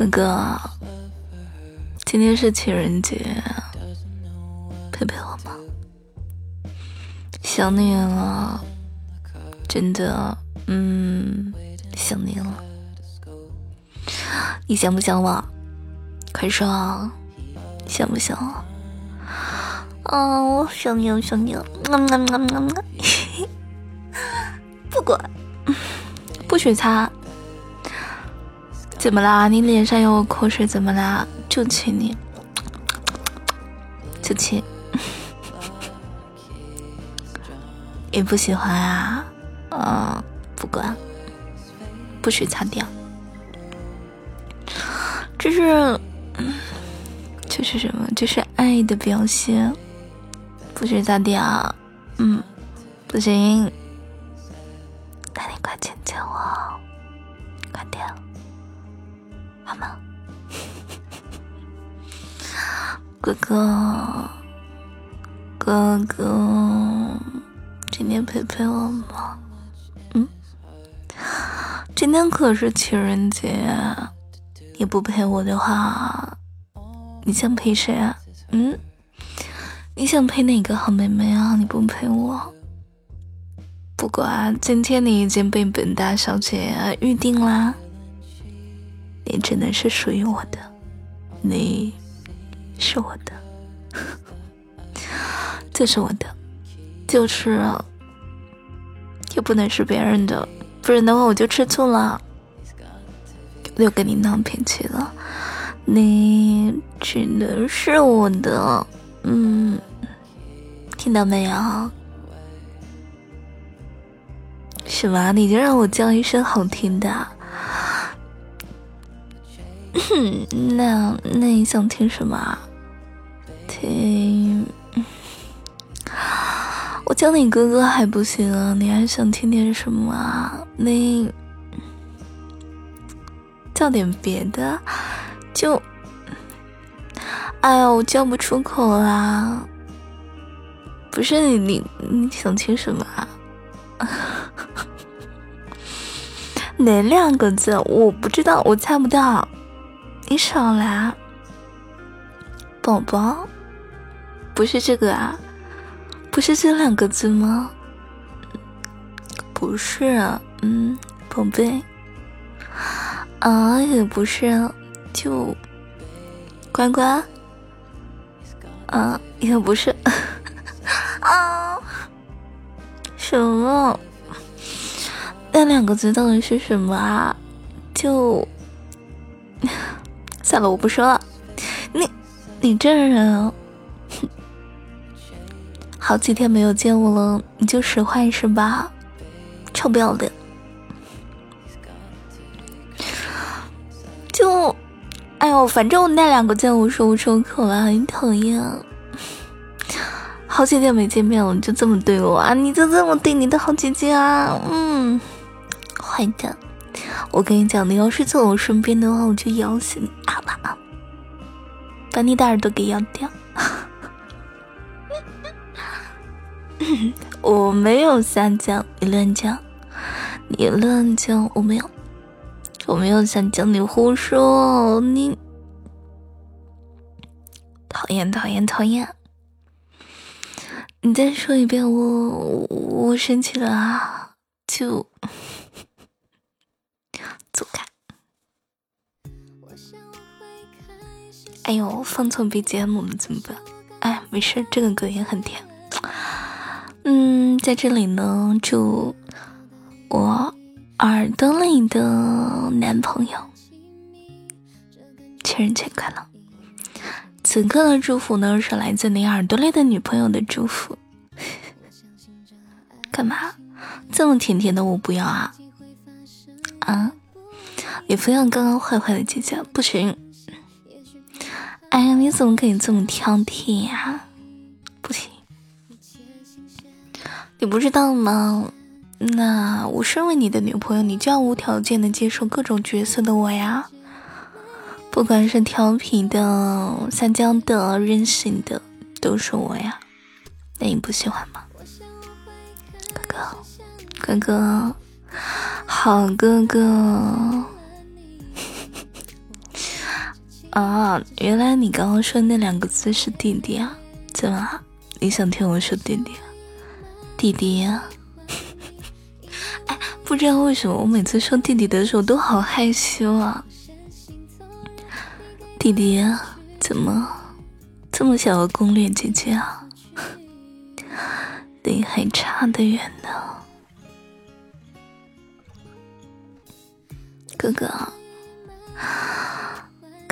哥哥，今天是情人节，陪陪我吗？想你了，真的，嗯，想你了。你想不想我？快说，想不想我？哦，想你，了，想你。了。不管，不许擦。怎么啦？你脸上有口水，怎么啦？就亲你，就亲。也不喜欢啊？嗯，不管，不许擦掉。这是，这是什么？这是爱的表现。不许擦掉。嗯，不行。那你快亲亲我，快点。好吗，哥哥，哥哥，今天陪陪我吗？嗯，今天可是情人节，你不陪我的话，你想陪谁啊？嗯，你想陪哪个好妹妹啊？你不陪我，不管，今天你已经被本大小姐预定啦。也只能是属于我的，你是我的，就是我的，就是啊，也不能是别人的，不然的话我就吃醋了，又跟你闹脾气了。你只能是我的，嗯，听到没有？什么？你就让我叫一声好听的。那那你想听什么？听，我叫你哥哥还不行啊？你还想听点什么啊？你叫点别的，就，哎呀，我叫不出口啦。不是你你你想听什么啊？哪两个字？我不知道，我猜不到。你少来，宝宝，不是这个啊，不是这两个字吗？不是啊，嗯，宝贝，啊，也不是，啊就乖乖，啊，也不是，啊，什么？那两个字到底是什么啊？就。算了，我不说了。你，你这人，好几天没有见我了，你就使坏是吧？臭不要脸！就，哎呦，反正我那两个字我说不出口了，很讨厌。好几天没见面了，你就这么对我啊？你就这么对你的好姐姐啊？嗯，坏蛋。我跟你讲，你要是在我身边的话，我就咬死你，把你的耳朵给咬掉。我没有撒娇，你乱讲，你乱讲，我没有，我没有撒娇，你胡说，你讨厌讨厌讨厌！你再说一遍，我我生气了啊！就。哎呦，放错 BGM 了怎么办？哎，没事，这个歌也很甜。嗯，在这里呢，祝我耳朵里的男朋友情人节快乐。此刻的祝福呢，是来自你耳朵里的女朋友的祝福。干嘛？这么甜甜的我不要啊！啊？也不要刚刚坏坏的姐姐不行。哎呀，你怎么可以这么挑剔呀？不行，你不知道吗？那我身为你的女朋友，你就要无条件的接受各种角色的我呀。不管是调皮的、撒娇的、任性的，都是我呀。那你不喜欢吗？哥哥，哥哥，好哥哥。啊，原来你刚刚说那两个字是弟弟啊？怎么？你想听我说弟弟？弟弟呀？哎，不知道为什么我每次说弟弟的时候都好害羞啊。弟弟，怎么这么想要攻略姐姐啊？你还差得远呢，哥哥。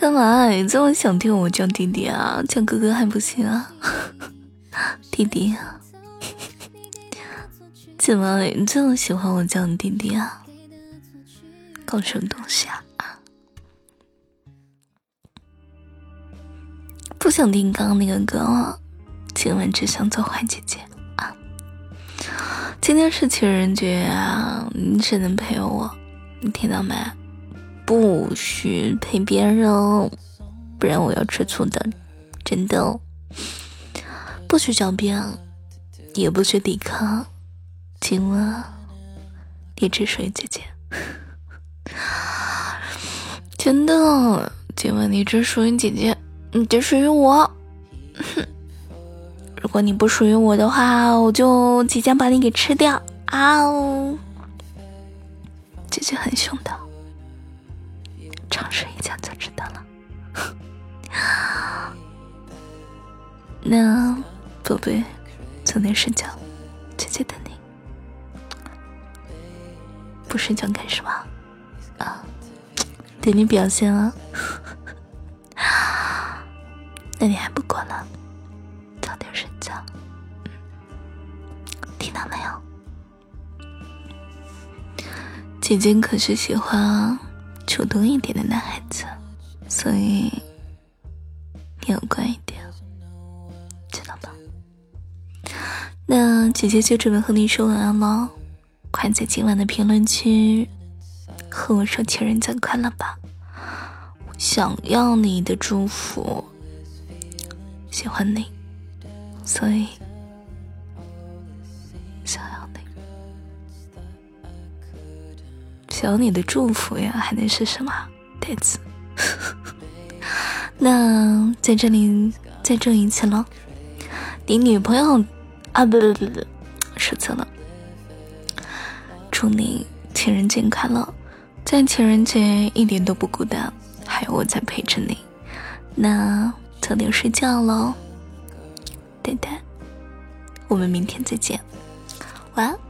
干嘛？你这么想听我叫弟弟啊？叫哥哥还不行啊？弟弟，啊 怎么你这么喜欢我叫你弟弟啊？搞什么东西啊？不想听刚刚那个歌了，今晚只想做坏姐姐啊！今天是情人节啊，你只能陪我，你听到没？不许陪别人，不然我要吃醋的，真的。哦不许狡辩，也不许抵抗。今晚你只属于姐姐，真的。今晚你只属于姐姐，你只属于我。如果你不属于我的话，我就即将把你给吃掉啊！姐姐很凶的。尝试一下就知道了。那宝贝，早点睡觉，姐姐等你。不睡觉干什么？啊，等你表现啊。那你还不过来？早点睡觉。听到没有？姐姐可是喜欢啊。主动一点的男孩子，所以你要乖一点，知道吧？那姐姐就准备和你说晚安了，快在今晚的评论区和我说情人节快乐吧！想要你的祝福，喜欢你，所以。想你的祝福呀，还能是什么？袋子。那在这里再祝一次喽，你女朋友啊，不不不不，说错了。祝你情人节快乐，在情人节一点都不孤单，还有我在陪着你。那早点睡觉喽，呆呆。我们明天再见，晚安。